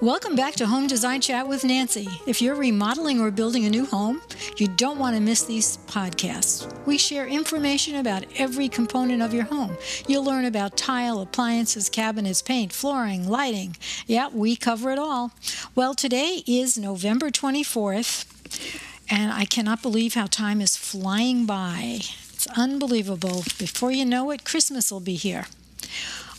Welcome back to Home Design Chat with Nancy. If you're remodeling or building a new home, you don't want to miss these podcasts. We share information about every component of your home. You'll learn about tile, appliances, cabinets, paint, flooring, lighting. Yeah, we cover it all. Well, today is November 24th, and I cannot believe how time is flying by. It's unbelievable. Before you know it, Christmas will be here.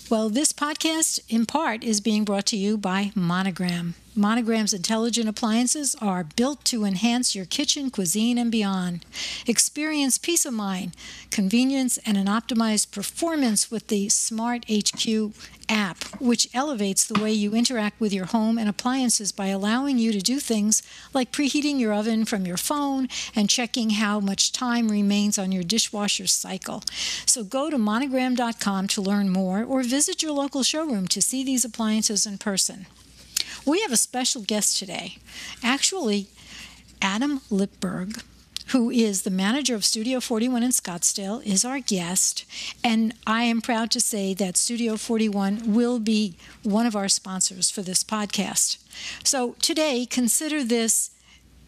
Well, this podcast, in part, is being brought to you by Monogram. Monogram's intelligent appliances are built to enhance your kitchen, cuisine, and beyond. Experience peace of mind, convenience, and an optimized performance with the Smart HQ app, which elevates the way you interact with your home and appliances by allowing you to do things like preheating your oven from your phone and checking how much time remains on your dishwasher cycle. So go to monogram.com to learn more or visit your local showroom to see these appliances in person. We have a special guest today. Actually, Adam Lipberg, who is the manager of Studio 41 in Scottsdale, is our guest. And I am proud to say that Studio 41 will be one of our sponsors for this podcast. So today, consider this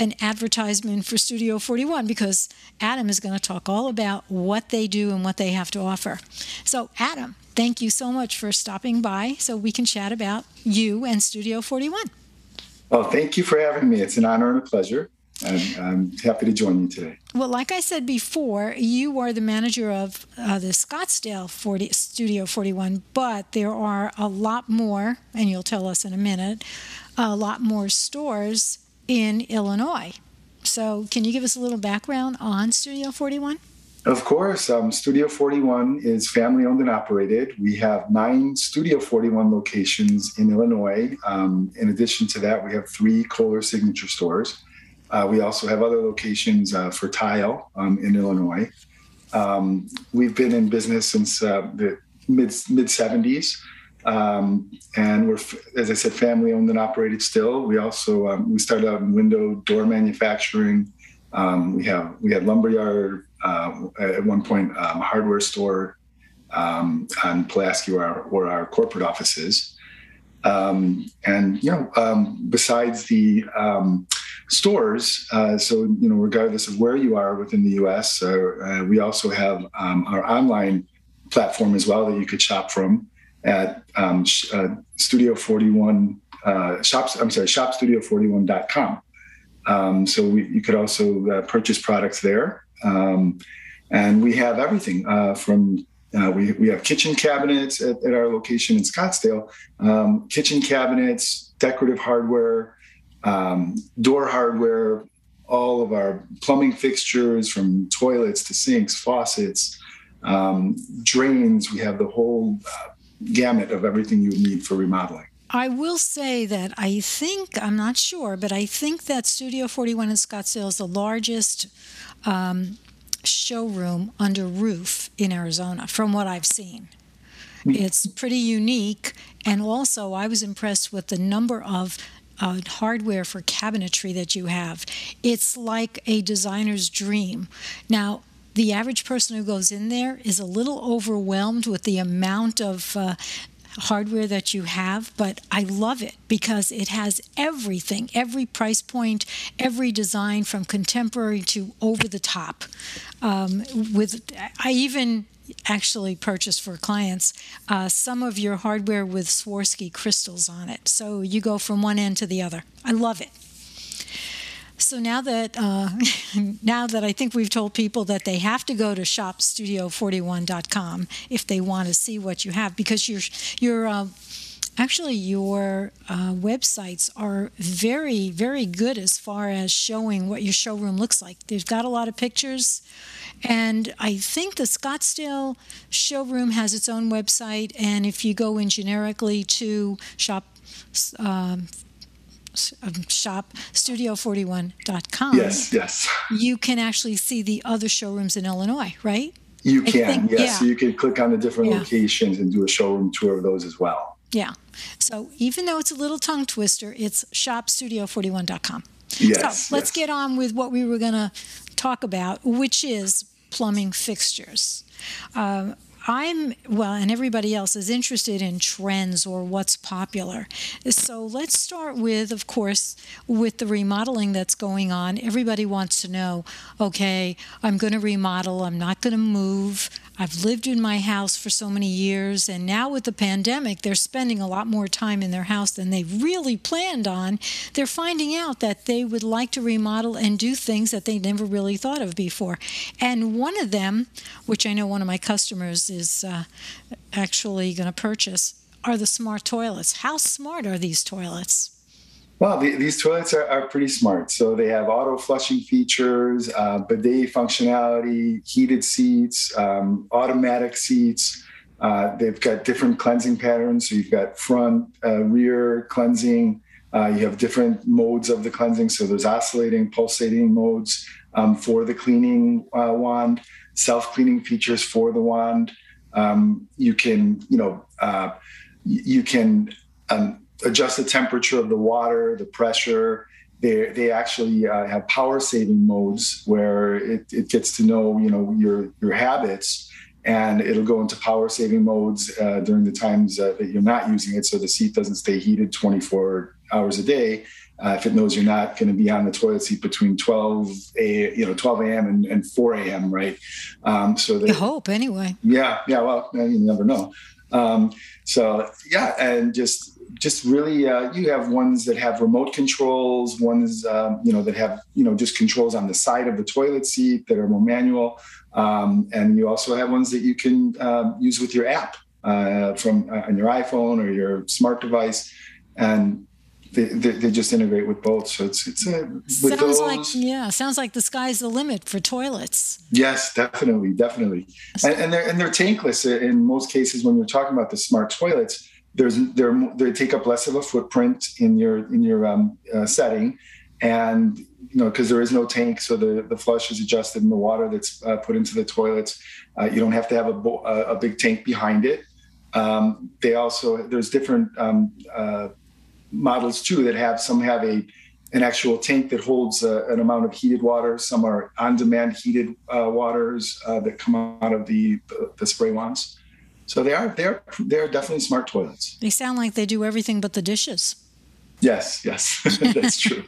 an advertisement for Studio 41 because Adam is going to talk all about what they do and what they have to offer. So, Adam, thank you so much for stopping by so we can chat about you and Studio 41. Well, thank you for having me. It's an honor and a pleasure. And I'm happy to join you today. Well, like I said before, you are the manager of uh, the Scottsdale 40, Studio 41, but there are a lot more, and you'll tell us in a minute, a lot more stores in Illinois. So, can you give us a little background on Studio 41? Of course. Um, Studio 41 is family owned and operated. We have nine Studio 41 locations in Illinois. Um, in addition to that, we have three Kohler signature stores. Uh, we also have other locations uh, for tile um, in Illinois. Um, we've been in business since uh, the mid mid 70s. Um, and we're, as I said, family owned and operated still. We also um, we started out in window door manufacturing. Um, we have we had lumberyard uh, at one point, um, hardware store um, on Pulaski, where our, where our corporate office is. Um, and you know, besides the stores, uh, so you know, regardless of where you are within the U.S., uh, we also have our online platform as well that you could shop from at um, uh, Studio 41 uh, shops. I'm sorry, shopstudio41.com. Um, so we, you could also uh, purchase products there, um, and we have everything uh, from. Uh, we, we have kitchen cabinets at, at our location in Scottsdale, um, kitchen cabinets, decorative hardware, um, door hardware, all of our plumbing fixtures from toilets to sinks, faucets, um, drains. We have the whole uh, gamut of everything you need for remodeling. I will say that I think, I'm not sure, but I think that Studio 41 in Scottsdale is the largest um, showroom under roof in Arizona, from what I've seen. Hmm. It's pretty unique. And also, I was impressed with the number of uh, hardware for cabinetry that you have. It's like a designer's dream. Now, the average person who goes in there is a little overwhelmed with the amount of uh, hardware that you have, but I love it because it has everything, every price point, every design from contemporary to over the top. Um, with I even actually purchased for clients uh, some of your hardware with Swarovski crystals on it, so you go from one end to the other. I love it. So now that uh, now that I think we've told people that they have to go to shopstudio41.com if they want to see what you have, because your your uh, actually your uh, websites are very very good as far as showing what your showroom looks like. They've got a lot of pictures. And I think the Scottsdale showroom has its own website. And if you go in generically to shop um, shop studio41.com. Yes, yes. You can actually see the other showrooms in Illinois, right? You can, think, yes. Yeah. So you can click on the different yeah. locations and do a showroom tour of those as well. Yeah. So even though it's a little tongue twister, it's shopstudio41.com. Yes. So let's yes. get on with what we were going to talk about, which is plumbing fixtures. Uh, I'm well, and everybody else is interested in trends or what's popular. So let's start with, of course, with the remodeling that's going on. Everybody wants to know okay, I'm going to remodel, I'm not going to move. I've lived in my house for so many years, and now with the pandemic, they're spending a lot more time in their house than they really planned on. They're finding out that they would like to remodel and do things that they never really thought of before. And one of them, which I know one of my customers is uh, actually going to purchase, are the smart toilets. How smart are these toilets? Well, the, these toilets are, are, pretty smart. So they have auto flushing features, uh, bidet functionality, heated seats, um, automatic seats. Uh, they've got different cleansing patterns. So you've got front, uh, rear cleansing. Uh, you have different modes of the cleansing. So there's oscillating, pulsating modes um, for the cleaning uh, wand, self cleaning features for the wand. Um, you can, you know, uh, you can um, adjust the temperature of the water, the pressure. They, they actually uh, have power saving modes where it, it gets to know you know your your habits and it'll go into power saving modes uh, during the times uh, that you're not using it so the seat doesn't stay heated 24 hours a day. Uh, if it knows you're not going to be on the toilet seat between 12 a you know 12 a.m and, and 4 a.m right? Um, so they, you hope anyway. Yeah yeah well you never know. Um, so yeah and just just really uh, you have ones that have remote controls ones um, you know that have you know just controls on the side of the toilet seat that are more manual. Um, and you also have ones that you can uh, use with your app uh, from uh, on your iphone or your smart device. And they, they, they, just integrate with both. So it's it's a sounds those, like yeah sounds like the sky's the limit for toilets. Yes definitely definitely. And, and they're and they're tankless in most cases when you're talking about the smart toilets there's they take up less of a footprint in your in your um, uh, setting, and you know because there is no tank, so the the flush is adjusted in the water that's uh, put into the toilets. Uh, you don't have to have a a big tank behind it. Um, they also there's different um, uh, models too that have some have a an actual tank that holds uh, an amount of heated water. Some are on-demand heated uh, waters that come out of the, the, the spray wands. So they are they're they're definitely smart toilets. They sound like they do everything but the dishes. Yes, yes, that's true.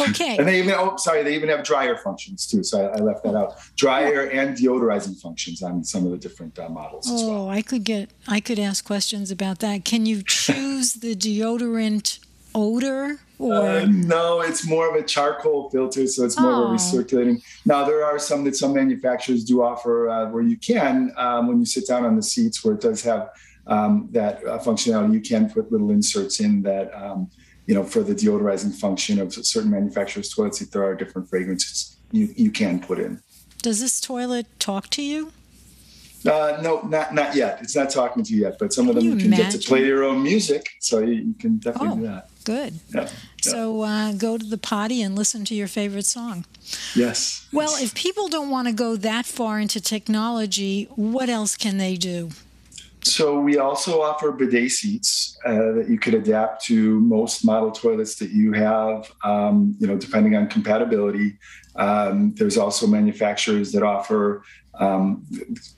okay. And they even oh sorry, they even have dryer functions too. So I, I left that out. Dryer and deodorizing functions on some of the different uh, models oh, as well. I could get I could ask questions about that. Can you choose the deodorant odor or uh, no it's more of a charcoal filter so it's more oh. of a recirculating now there are some that some manufacturers do offer uh, where you can um, when you sit down on the seats where it does have um, that uh, functionality you can put little inserts in that um, you know for the deodorizing function of certain manufacturers toilets if there are different fragrances you, you can put in does this toilet talk to you uh, no, not not yet. It's not talking to you yet, but some of them you can imagine? get to play your own music, so you, you can definitely oh, do that. Good. Yeah, yeah. So uh, go to the potty and listen to your favorite song. Yes. Well, yes. if people don't want to go that far into technology, what else can they do? So we also offer bidet seats uh, that you could adapt to most model toilets that you have. Um, you know, depending on compatibility. Um, there's also manufacturers that offer um,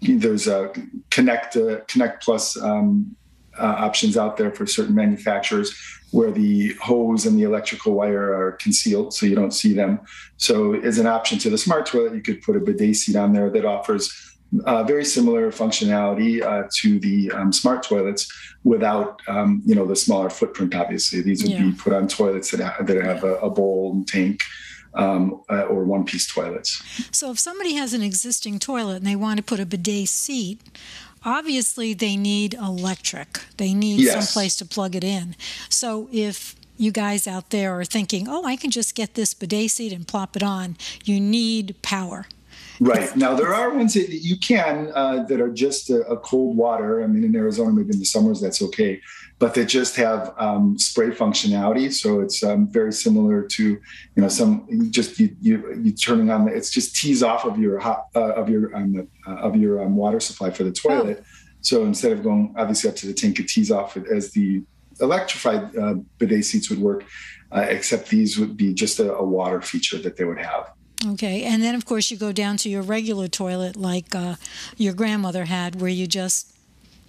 there's a Connect uh, Connect Plus um, uh, options out there for certain manufacturers where the hose and the electrical wire are concealed so you don't see them. So, as an option to the smart toilet, you could put a bidet seat on there that offers uh, very similar functionality uh, to the um, smart toilets without um, you know the smaller footprint obviously these would yeah. be put on toilets that, have, that have a, a bowl and tank um, uh, or one piece toilets. So, if somebody has an existing toilet and they want to put a bidet seat, obviously they need electric. They need yes. some place to plug it in. So, if you guys out there are thinking, oh, I can just get this bidet seat and plop it on, you need power. Right. Now, there are ones that you can uh, that are just a, a, cold water. I mean, in Arizona, maybe in the summers, that's okay but they just have um, spray functionality. So it's um, very similar to, you know, some you just you you you turning on the, it's just tees off of your hot uh, of your um, uh, of your um, water supply for the toilet. Oh. So instead of going obviously up to the tank, it tees off as the electrified uh, bidet seats would work. Uh, except these would be just a, a water feature that they would have. Okay, and then of course you go down to your regular toilet like uh, your grandmother had, where you just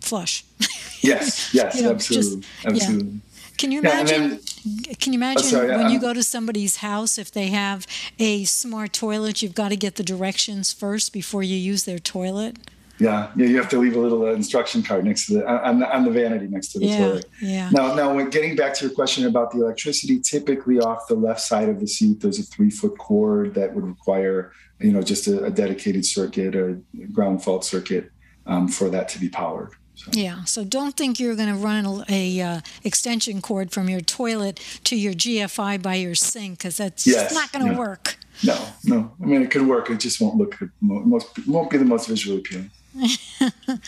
flush. Yes, yes, you know, absolutely, just, absolutely. Yeah. Can you imagine? Yeah, then, can you imagine oh, sorry, when I'm, you go to somebody's house if they have a smart toilet, you've got to get the directions first before you use their toilet. Yeah, yeah, you have to leave a little uh, instruction card next to the on, the on, the vanity next to the yeah, toilet. Yeah. Now, now, when getting back to your question about the electricity, typically off the left side of the seat, there's a three foot cord that would require, you know, just a, a dedicated circuit or ground fault circuit um, for that to be powered. So. Yeah, so don't think you're going to run a, a uh, extension cord from your toilet to your GFI by your sink because that's yes, not going to work. No, no. I mean, it could work. It just won't look most won't be the most visually appealing.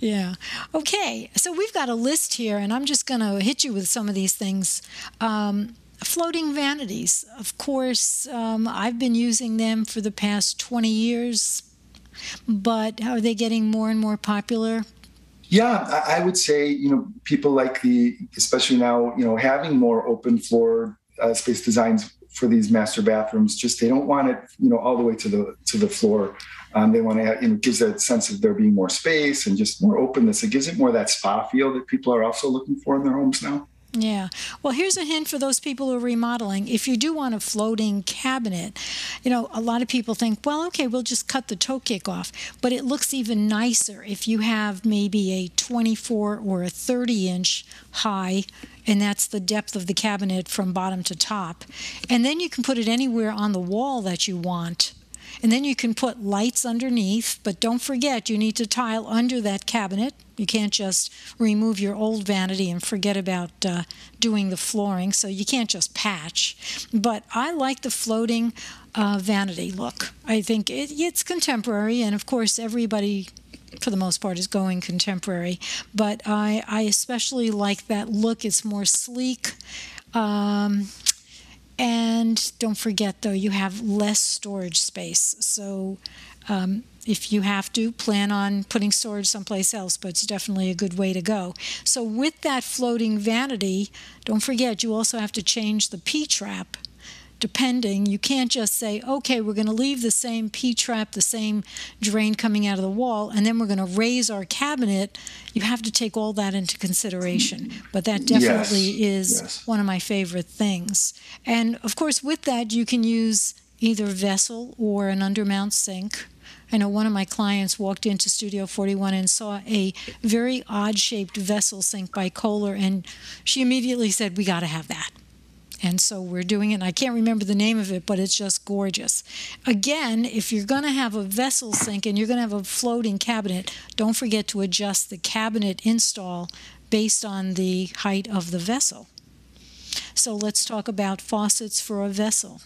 yeah. Okay. So we've got a list here, and I'm just going to hit you with some of these things. Um, floating vanities. Of course, um, I've been using them for the past 20 years, but are they getting more and more popular? Yeah, I would say, you know, people like the, especially now, you know, having more open floor uh, space designs for these master bathrooms, just they don't want it, you know, all the way to the to the floor. Um, they want to, you know, gives a sense of there being more space and just more openness. It gives it more that spa feel that people are also looking for in their homes now. Yeah. Well, here's a hint for those people who are remodeling. If you do want a floating cabinet, you know, a lot of people think, well, okay, we'll just cut the toe kick off. But it looks even nicer if you have maybe a 24 or a 30 inch high, and that's the depth of the cabinet from bottom to top. And then you can put it anywhere on the wall that you want and then you can put lights underneath, but don't forget you need to tile under that cabinet. You can't just remove your old vanity and forget about uh, doing the flooring, so you can't just patch. But I like the floating uh, vanity look. I think it, it's contemporary, and of course, everybody for the most part is going contemporary but i, I especially like that look it's more sleek um, and don't forget, though, you have less storage space. So um, if you have to, plan on putting storage someplace else, but it's definitely a good way to go. So with that floating vanity, don't forget, you also have to change the P trap depending. You can't just say, okay, we're going to leave the same P trap, the same drain coming out of the wall, and then we're going to raise our cabinet. You have to take all that into consideration. But that definitely yes. is yes. one of my favorite things. And of course, with that, you can use either vessel or an undermount sink. I know one of my clients walked into Studio 41 and saw a very odd shaped vessel sink by Kohler, and she immediately said, We got to have that. And so we're doing it. And I can't remember the name of it, but it's just gorgeous. Again, if you're going to have a vessel sink and you're going to have a floating cabinet, don't forget to adjust the cabinet install based on the height of the vessel. So let's talk about faucets for a vessel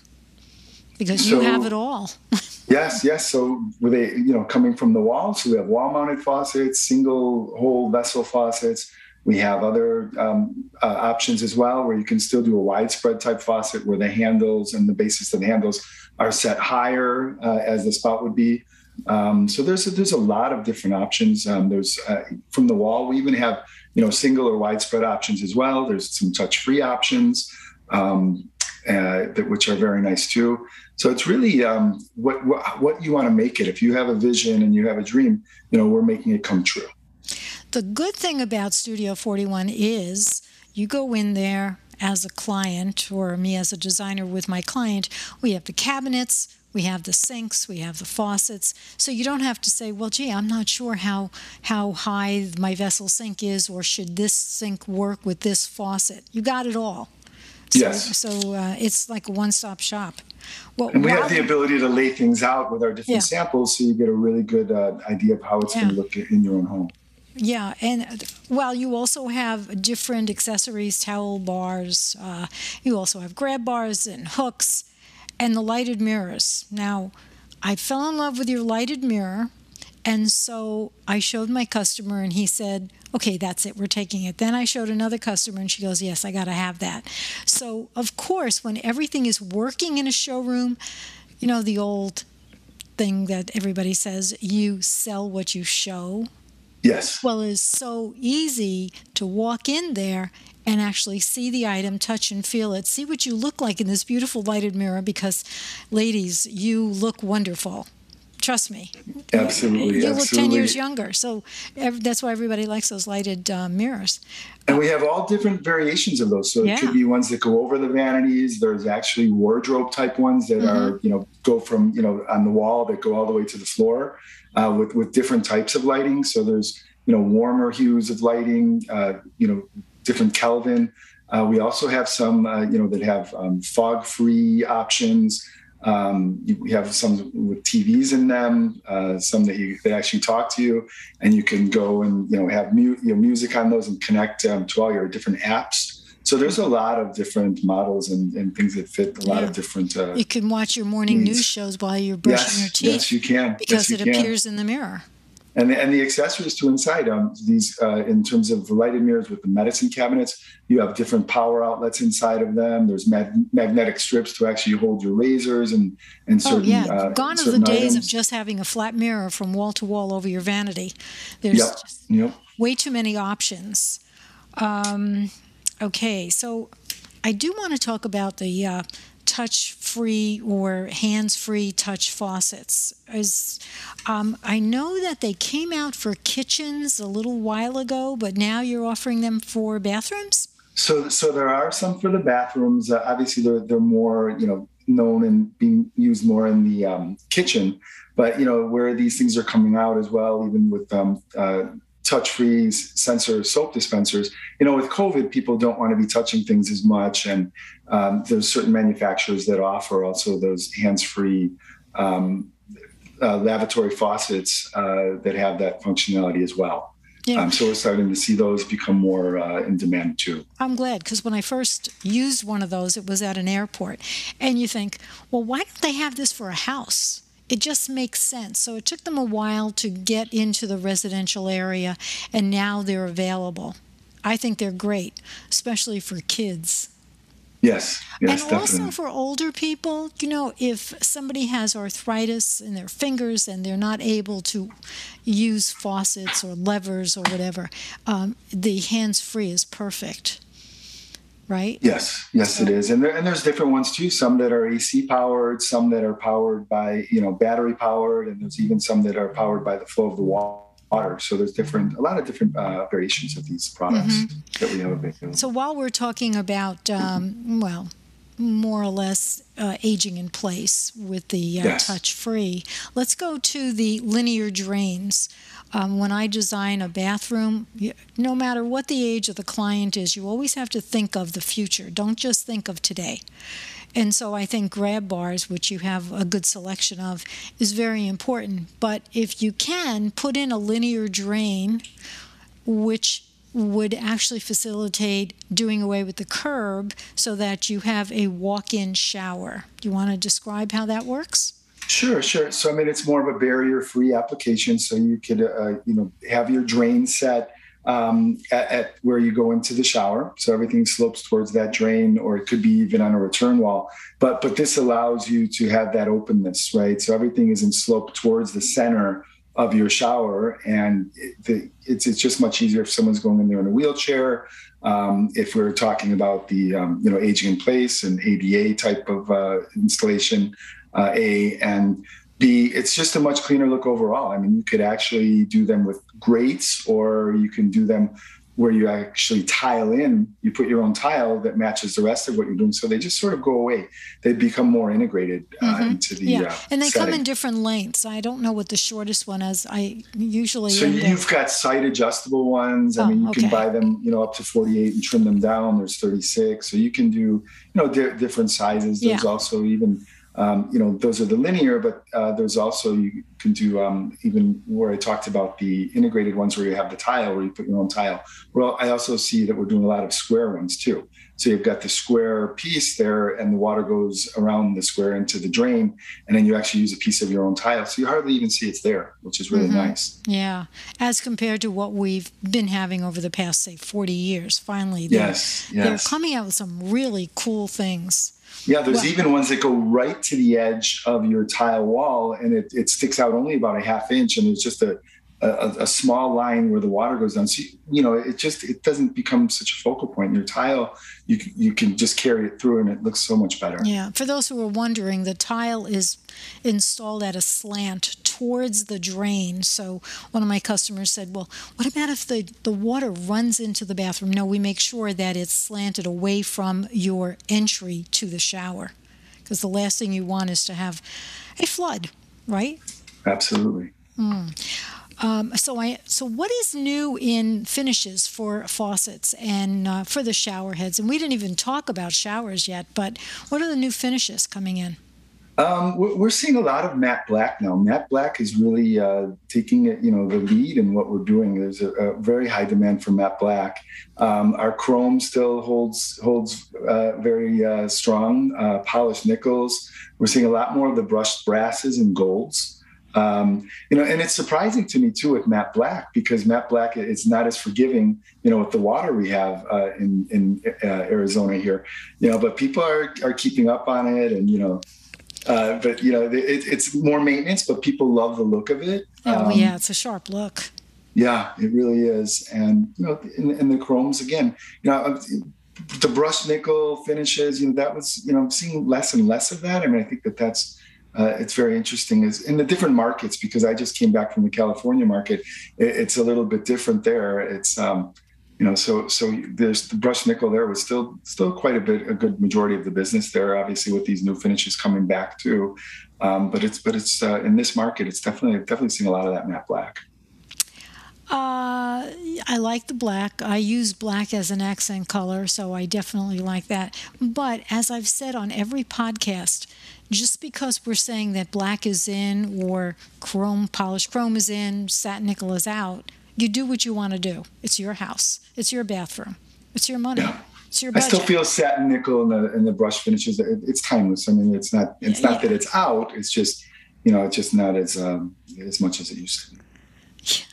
because so, you have it all. yes, yes. So were they, you know, coming from the wall? So we have wall-mounted faucets, single hole vessel faucets we have other um, uh, options as well where you can still do a widespread type faucet where the handles and the basis of the handles are set higher uh, as the spout would be. Um, so there's a, there's a lot of different options. Um, there's uh, from the wall. We even have you know single or widespread options as well. There's some touch free options um, uh, that which are very nice too. So it's really um, what, what what you want to make it. If you have a vision and you have a dream, you know we're making it come true. The good thing about Studio 41 is you go in there as a client or me as a designer with my client, we have the cabinets, we have the sinks, we have the faucets. So you don't have to say, well, gee, I'm not sure how, how high my vessel sink is, or should this sink work with this faucet? You got it all. So, yes. So uh, it's like a one stop shop. Well, and we have the ability to lay things out with our different yeah. samples so you get a really good uh, idea of how it's yeah. going to look in your own home. Yeah, and well, you also have different accessories, towel bars. Uh, you also have grab bars and hooks, and the lighted mirrors. Now, I fell in love with your lighted mirror, and so I showed my customer, and he said, "Okay, that's it. We're taking it." Then I showed another customer, and she goes, "Yes, I got to have that." So, of course, when everything is working in a showroom, you know the old thing that everybody says: you sell what you show Yes. Well, it's so easy to walk in there and actually see the item, touch and feel it, see what you look like in this beautiful lighted mirror because, ladies, you look wonderful. Trust me. Absolutely. You absolutely. look 10 years younger. So that's why everybody likes those lighted uh, mirrors. And we have all different variations of those. So yeah. it could be ones that go over the vanities. There's actually wardrobe type ones that mm-hmm. are, you know, go from, you know, on the wall that go all the way to the floor uh, with, with different types of lighting. So there's, you know, warmer hues of lighting, uh, you know, different Kelvin. Uh, we also have some, uh, you know, that have um, fog-free options. Um, we have some with TVs in them, uh, some that you that actually talk to you, and you can go and you know have mu- you know, music on those and connect um, to all your different apps. So there's a lot of different models and, and things that fit a lot yeah. of different. Uh, you can watch your morning needs. news shows while you're brushing yes, your teeth. Yes, you can. Because yes, it can. appears in the mirror and the, and the accessories to inside um, these uh, in terms of the lighted mirrors with the medicine cabinets you have different power outlets inside of them there's mag- magnetic strips to actually hold your lasers and and certain oh, yeah. uh, gone are the days items. of just having a flat mirror from wall to wall over your vanity there's yep. Yep. way too many options um, okay so i do want to talk about the uh, touch free or hands free touch faucets. Is um, I know that they came out for kitchens a little while ago, but now you're offering them for bathrooms. So, so there are some for the bathrooms. Uh, obviously, they're they're more you know known and being used more in the um, kitchen. But you know where these things are coming out as well, even with um, uh, touch-free sensor soap dispensers. You know, with COVID, people don't want to be touching things as much, and um, there's certain manufacturers that offer also those hands-free um, uh, lavatory faucets uh, that have that functionality as well. Yeah. Um, so we're starting to see those become more uh, in demand too. I'm glad because when I first used one of those, it was at an airport, and you think, well, why don't they have this for a house? It just makes sense. So it took them a while to get into the residential area, and now they're available. I think they're great, especially for kids. Yes, yes, and definitely. also for older people, you know, if somebody has arthritis in their fingers and they're not able to use faucets or levers or whatever, um, the hands free is perfect right? Yes, yes, it is, and there, and there's different ones too. Some that are AC powered, some that are powered by you know battery powered, and there's even some that are powered by the flow of the water. So there's different, a lot of different uh, variations of these products mm-hmm. that we have available. So while we're talking about, um, well, more or less uh, aging in place with the uh, yes. touch free. Let's go to the linear drains. Um, when I design a bathroom, no matter what the age of the client is, you always have to think of the future. Don't just think of today. And so I think grab bars, which you have a good selection of, is very important. But if you can, put in a linear drain, which would actually facilitate doing away with the curb so that you have a walk-in shower. Do you want to describe how that works? Sure, sure. So I mean, it's more of a barrier-free application. So you could, uh, you know, have your drain set um, at, at, where you go into the shower. So everything slopes towards that drain, or it could be even on a return wall. But but this allows you to have that openness, right? So everything is in slope towards the center of your shower, and it, it's it's just much easier if someone's going in there in a wheelchair. Um, if we're talking about the um, you know aging in place and ADA type of uh, installation, uh, A and B, it's just a much cleaner look overall. I mean, you could actually do them with grates, or you can do them where you actually tile in, you put your own tile that matches the rest of what you're doing. So they just sort of go away. They become more integrated uh, mm-hmm. into the yeah, uh, and they setting. come in different lengths. I don't know what the shortest one is. I usually so you've got site adjustable ones. I oh, mean, you okay. can buy them, you know, up to 48 and trim them down. There's 36, so you can do, you know, di- different sizes. There's Yeah. also even um, you know, those are the linear, but uh, there's also you can do um, even where I talked about the integrated ones where you have the tile where you put your own tile. Well, I also see that we're doing a lot of square ones too. So you've got the square piece there, and the water goes around the square into the drain, and then you actually use a piece of your own tile, so you hardly even see it's there, which is really Mhm. nice. Yeah, as compared to what we've been having over the past, say, 40 years. Finally, they're, Yes, they're coming out with some really cool things. Yeah, there's Well- even ones that go right to the edge of your tile wall, and it, it sticks out only about a half inch, and it's just a, a, a, small line where the water goes down. So you, you, know, it just it doesn't become such a focal point. Your tile, you you can just carry it through, and it looks so much better. Yeah. For those who are wondering, the tile is installed at a slant towards the drain. So one of my customers said, "Well, what about if the the water runs into the bathroom?" No, we make sure that it's slanted away from your entry to the shower, because the last thing you want is to have a flood, right? Absolutely. Mm. Um, so I so what is new in finishes for faucets and uh, for the shower heads? And we didn't even talk about showers yet, but what are the new finishes coming in? Um, we're seeing a lot of matte black now. Matte black is really uh, taking it, you know, the lead in what we're doing. There's a, a very high demand for matte black. Um, our chrome still holds holds uh, very uh, strong. Uh, polished nickels. We're seeing a lot more of the brushed brasses and golds. Um, you know, and it's surprising to me too with matte black because matte black is not as forgiving, you know, with the water we have uh, in in uh, Arizona here, you know. But people are are keeping up on it, and you know, uh, but you know, it, it's more maintenance, but people love the look of it. Oh um, yeah, it's a sharp look. Yeah, it really is, and you know, and, and the chromes again, you know. Um, the brushed nickel finishes, you know, that was, you know, I'm seeing less and less of that. I mean, I think that that's uh, it's very interesting is in the different markets because I just came back from the California market. It, it's a little bit different there. It's um, you know so so there's the brush nickel there was still still quite a bit a good majority of the business there. Obviously with these new finishes coming back too, um, but it's but it's uh, in this market it's definitely definitely seeing a lot of that matte black. Uh, I like the black. I use black as an accent color, so I definitely like that. But as I've said on every podcast, just because we're saying that black is in or chrome polished chrome is in, satin nickel is out, you do what you want to do. It's your house. It's your bathroom. It's your money. Yeah. It's your budget. I still feel satin nickel and the in the brush finishes. It, it's timeless. I mean, it's not it's not yeah. that it's out. It's just you know, it's just not as um, as much as it used to be.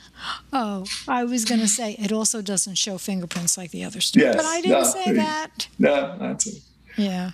Oh, I was going to say it also doesn't show fingerprints like the other stuff, yes, but I didn't no, say that. No, that's it. Yeah,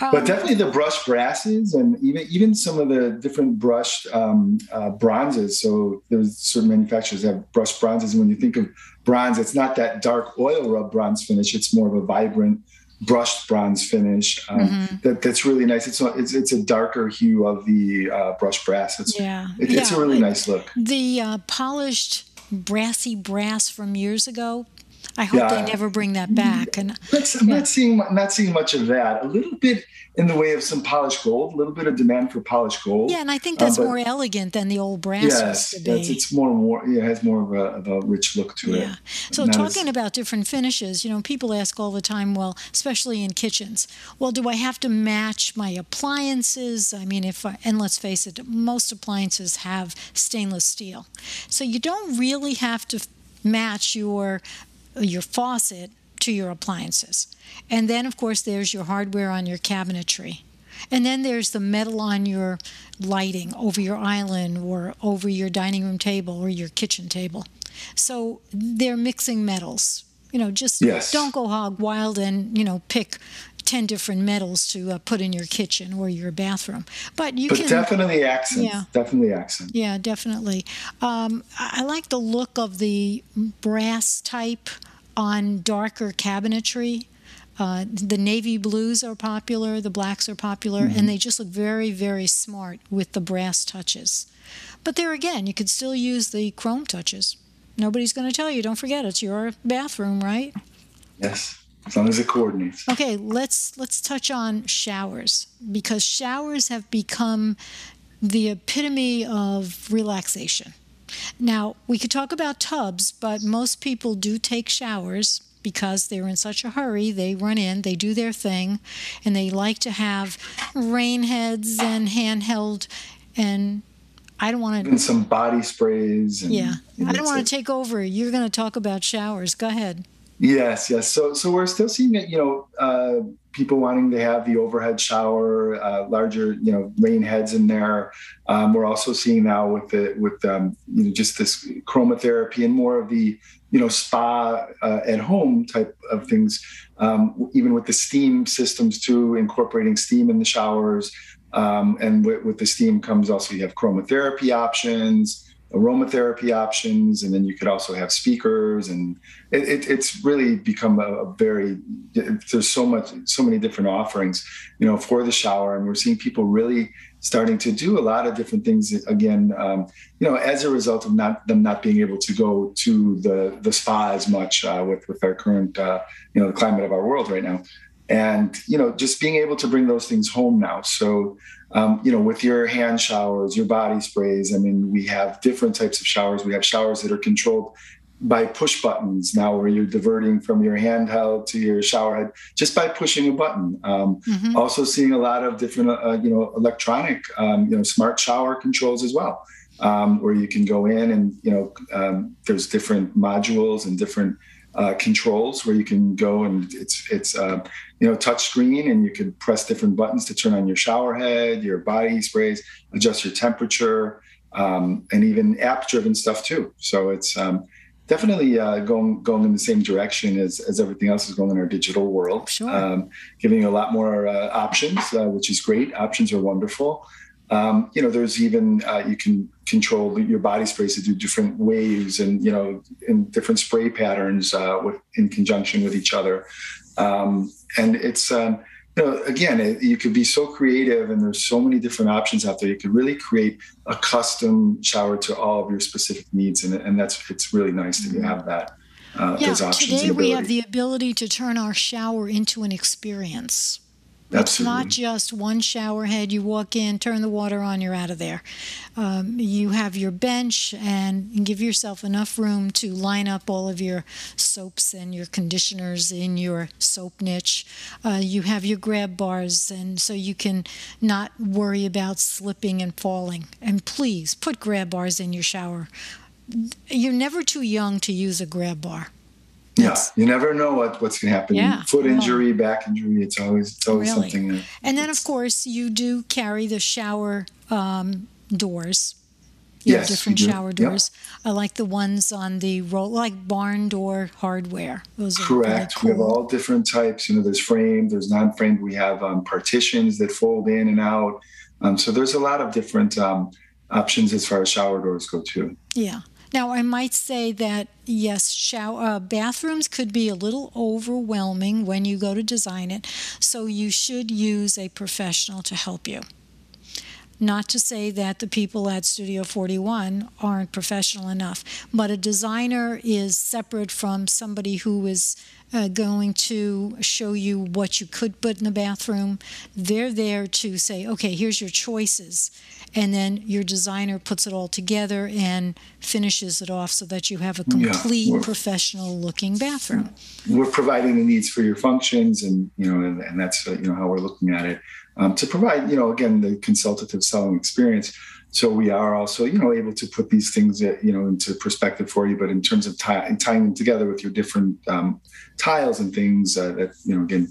um, but definitely the brushed brasses and even even some of the different brushed um, uh, bronzes. So there's certain manufacturers that have brushed bronzes. And when you think of bronze, it's not that dark oil rub bronze finish. It's more of a vibrant brushed bronze finish. Um, mm-hmm. that, that's really nice. It's, it's it's a darker hue of the uh, brushed brass. It's, yeah, it, yeah. it's a really nice look. The uh, polished brassy brass from years ago I hope yeah. they never bring that back. And I'm yeah. not seeing not seeing much of that. A little bit in the way of some polished gold, a little bit of demand for polished gold. Yeah, and I think that's uh, more elegant than the old brass yes, used to be. it's more more. Yeah, it has more of a, of a rich look to yeah. it. So not talking as, about different finishes, you know, people ask all the time. Well, especially in kitchens. Well, do I have to match my appliances? I mean, if I, and let's face it, most appliances have stainless steel, so you don't really have to match your your faucet to your appliances. And then, of course, there's your hardware on your cabinetry. And then there's the metal on your lighting over your island or over your dining room table or your kitchen table. So they're mixing metals. You know, just yes. don't go hog wild and, you know, pick 10 different metals to uh, put in your kitchen or your bathroom. But you but can. definitely accent. Yeah. Definitely accent. Yeah, definitely. Um, I like the look of the brass type on darker cabinetry. Uh, the navy blues are popular, the blacks are popular, mm-hmm. and they just look very, very smart with the brass touches. But there again, you could still use the chrome touches. Nobody's going to tell you. Don't forget, it's your bathroom, right? Yes as long as it coordinates. Okay, let's let's touch on showers because showers have become the epitome of relaxation. Now, we could talk about tubs, but most people do take showers because they're in such a hurry. They run in, they do their thing, and they like to have rain heads and handheld and I don't want to. And some body sprays. And, yeah. I don't want to take over. You're going to talk about showers. Go ahead. Yes, yes. So, so we're still seeing it. You know, uh, people wanting to have the overhead shower, uh, larger, you know, rain heads in there. Um, we're also seeing now with the with um, you know just this chromotherapy and more of the you know spa uh, at home type of things. Um, even with the steam systems too, incorporating steam in the showers. Um, and with, with, the steam comes also you have chromotherapy options aromatherapy options, and then you could also have speakers, and it, it, it's really become a, a, very there's so much so many different offerings, you know, for the shower, and we're seeing people really starting to do a lot of different things again um, you know as a result of not them not being able to go to the the spa as much uh, with with our current uh, you know the climate of our world right now. And you know just being able to bring those things home now. So um, you know with your hand showers your body sprays i mean we have different types of showers we have showers that are controlled by push buttons now where you're diverting from your handheld to your shower head just by pushing a button um, mm-hmm. also seeing a lot of different uh, you know electronic um, you know smart shower controls as well um, where you can go in and you know um, there's different modules and different uh, controls where you can go and it's it's uh, you know touch screen and you can press different buttons to turn on your shower head your body sprays adjust your temperature um, and even app driven stuff too. So it's um, definitely uh, going going in the same direction as, as everything else is going in our digital world. Sure. um, giving you a lot more uh, options uh, which is great. Options are wonderful um, you know, there's even uh, you can control your body sprays to do different waves and you know in different spray patterns uh, with in conjunction with each other. Um, and it's um, you know again it, you could be so creative and there's so many different options out there. You could really create a custom shower to all of your specific needs, and, and that's it's really nice that you mm-hmm. have that. Uh, yeah, today we have the ability to turn our shower into an experience. It's not just one shower head. You walk in, turn the water on, you're out of there. Um, you have your bench and give yourself enough room to line up all of your soaps and your conditioners in your soap niche. Uh, you have your grab bars, and so you can not worry about slipping and falling. And please put grab bars in your shower. You're never too young to use a grab bar. Yeah, you never know what, what's going to happen. Yeah, Foot injury, back injury, it's always it's always really? something. and then, of course, you do carry the shower um, doors. You yes, different shower doors. Yep. I like the ones on the roll, like barn door hardware. Those are correct. Cool. We have all different types. You know, there's framed, there's non-framed. We have um, partitions that fold in and out. Um, so there's a lot of different um, options as far as shower doors go too. Yeah. Now, I might say that yes, shower uh, bathrooms could be a little overwhelming when you go to design it, so you should use a professional to help you. Not to say that the people at Studio 41 aren't professional enough, but a designer is separate from somebody who is uh, going to show you what you could put in the bathroom. They're there to say, okay, here's your choices. And then your designer puts it all together and finishes it off so that you have a complete yeah, professional looking bathroom. We're providing the needs for your functions and, you know, and, and that's, you know, how we're looking at it. Um, to provide, you know, again, the consultative selling experience so we are also you know able to put these things uh, you know into perspective for you but in terms of tie, tying them together with your different um, tiles and things uh, that you know again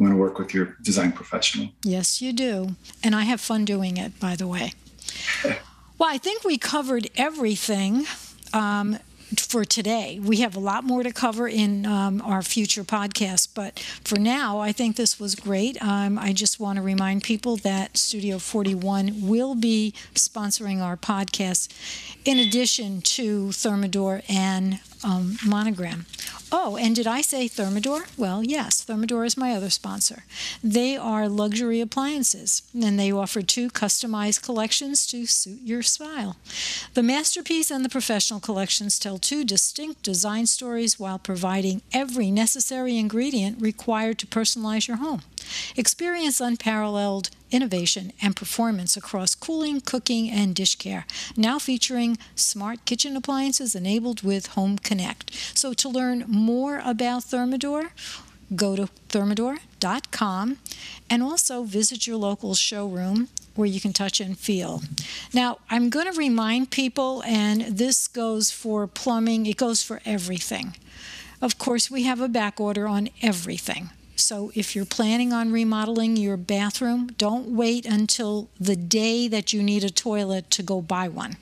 want to work with your design professional yes you do and i have fun doing it by the way well i think we covered everything um, for today. We have a lot more to cover in um, our future podcasts, but for now, I think this was great. Um, I just want to remind people that Studio 41 will be sponsoring our podcast in addition to Thermador and um, Monogram. Oh, and did I say Thermador? Well, yes, Thermador is my other sponsor. They are luxury appliances, and they offer two customized collections to suit your style. The Masterpiece and the Professional collections tell two distinct design stories while providing every necessary ingredient required to personalize your home. Experience unparalleled innovation and performance across cooling, cooking, and dish care. Now featuring smart kitchen appliances enabled with Home Connect. So to learn more about Thermador, go to thermador.com and also visit your local showroom where you can touch and feel. Now, I'm going to remind people, and this goes for plumbing, it goes for everything. Of course, we have a back order on everything. So if you're planning on remodeling your bathroom, don't wait until the day that you need a toilet to go buy one.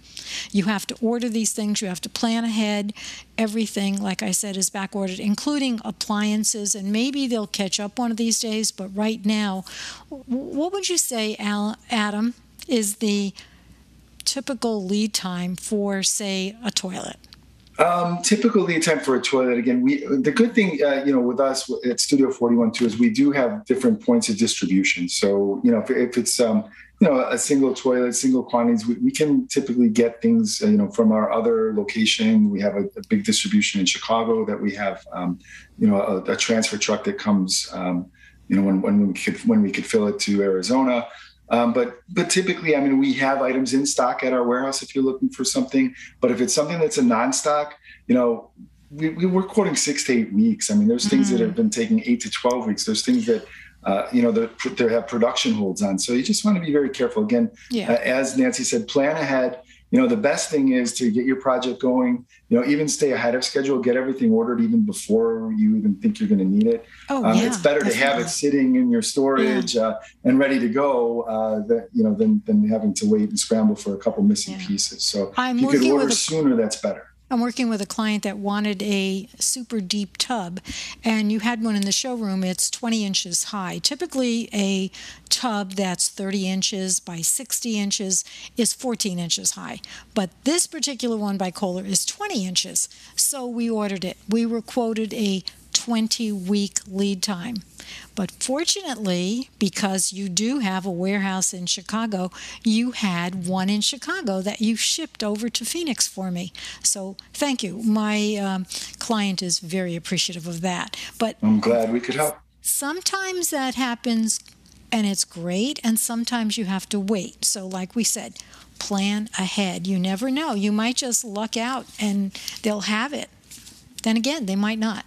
You have to order these things, you have to plan ahead. Everything, like I said, is back ordered, including appliances, and maybe they'll catch up one of these days. But right now, what would you say, Adam, is the typical lead time for, say, a toilet? Um, typical lead time for a toilet. Again, we the good thing, uh, you know, with us at Studio Forty One too is we do have different points of distribution. So you know, if, if it's um, you know a single toilet, single quantities, we, we can typically get things uh, you know from our other location. We have a, a big distribution in Chicago that we have um, you know a, a, transfer truck that comes um, you know when when we could when we could fill it to Arizona. Um, but but typically, I mean, we have items in stock at our warehouse if you're looking for something. But if it's something that's a non-stock, you know, we, we are quoting six to eight weeks. I mean, there's things mm. that have been taking eight to twelve weeks. There's things that uh, you know that they have production holds on. So you just want to be very careful. Again, yeah. uh, as Nancy said, plan ahead you know the best thing is to get your project going you know even stay ahead of schedule get everything ordered even before you even think you're going to need it oh, um, yeah, it's better definitely. to have it sitting in your storage yeah. uh, and ready to go uh, that you know than, than having to wait and scramble for a couple missing yeah. pieces so I'm if you could order a, sooner that's better I'm working with a client that wanted a super deep tub, and you had one in the showroom. It's 20 inches high. Typically, a tub that's 30 inches by 60 inches is 14 inches high. But this particular one by Kohler is 20 inches. So we ordered it. We were quoted a 20 week lead time. But fortunately, because you do have a warehouse in Chicago, you had one in Chicago that you shipped over to Phoenix for me. So thank you. My um, client is very appreciative of that. But I'm glad we could help. Sometimes that happens and it's great, and sometimes you have to wait. So, like we said, plan ahead. You never know. You might just luck out and they'll have it. Then again, they might not.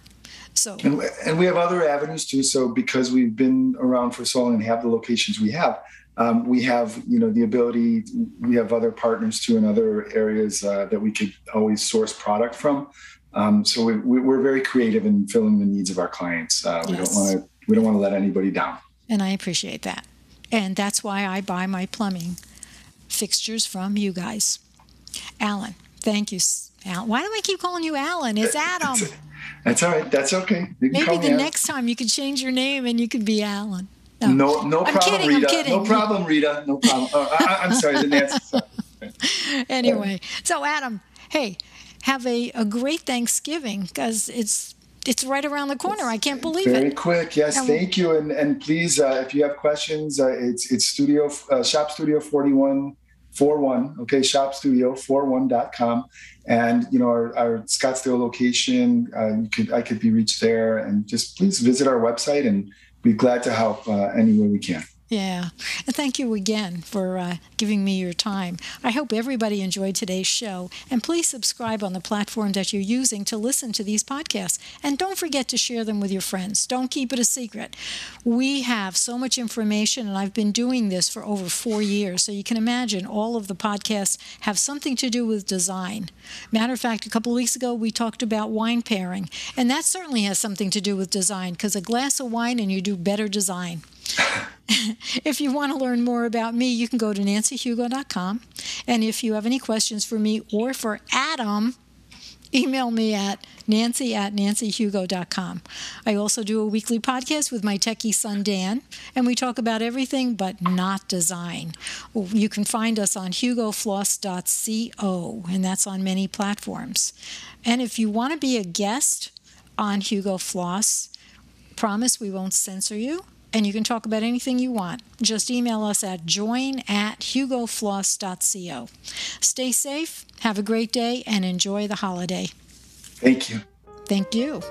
So and, and we have other avenues too. So because we've been around for so long and have the locations we have, um, we have you know the ability. We have other partners too in other areas uh, that we could always source product from. Um, so we, are very creative in filling the needs of our clients. Uh, we yes. don't want to we don't want to let anybody down. And I appreciate that. And that's why I buy my plumbing fixtures from you guys. Alan, thank you. Alan. Why do I keep calling you Alan? It's Adam. That's all right. That's okay. Maybe the next time you could change your name and you could be Alan. No, no, no problem, kidding, Rita. No problem, Rita. No problem. Uh, I, am sorry, the answer. anyway, so Adam, hey, have a, a great Thanksgiving because it's it's right around the corner. I can't believe very it. Very quick, yes. Thank you, and and please, uh, if you have questions, uh, it's it's Studio uh, Shop Studio Forty One 41 okay shopstudio41.com and you know our, our scottsdale location uh, you could i could be reached there. And just please visit our website and be glad to help uh, any way we can yeah. And thank you again for uh, giving me your time. I hope everybody enjoyed today's show. And please subscribe on the platform that you're using to listen to these podcasts. And don't forget to share them with your friends. Don't keep it a secret. We have so much information, and I've been doing this for over four years. So you can imagine all of the podcasts have something to do with design. Matter of fact, a couple of weeks ago, we talked about wine pairing. And that certainly has something to do with design because a glass of wine and you do better design. if you want to learn more about me, you can go to nancyhugo.com. And if you have any questions for me or for Adam, email me at nancy at nancyhugo.com. I also do a weekly podcast with my techie son Dan, and we talk about everything but not design. You can find us on hugofloss.co, and that's on many platforms. And if you want to be a guest on Hugo Floss, promise we won't censor you and you can talk about anything you want. Just email us at join at hugofloss.co. Stay safe, have a great day, and enjoy the holiday. Thank you. Thank you.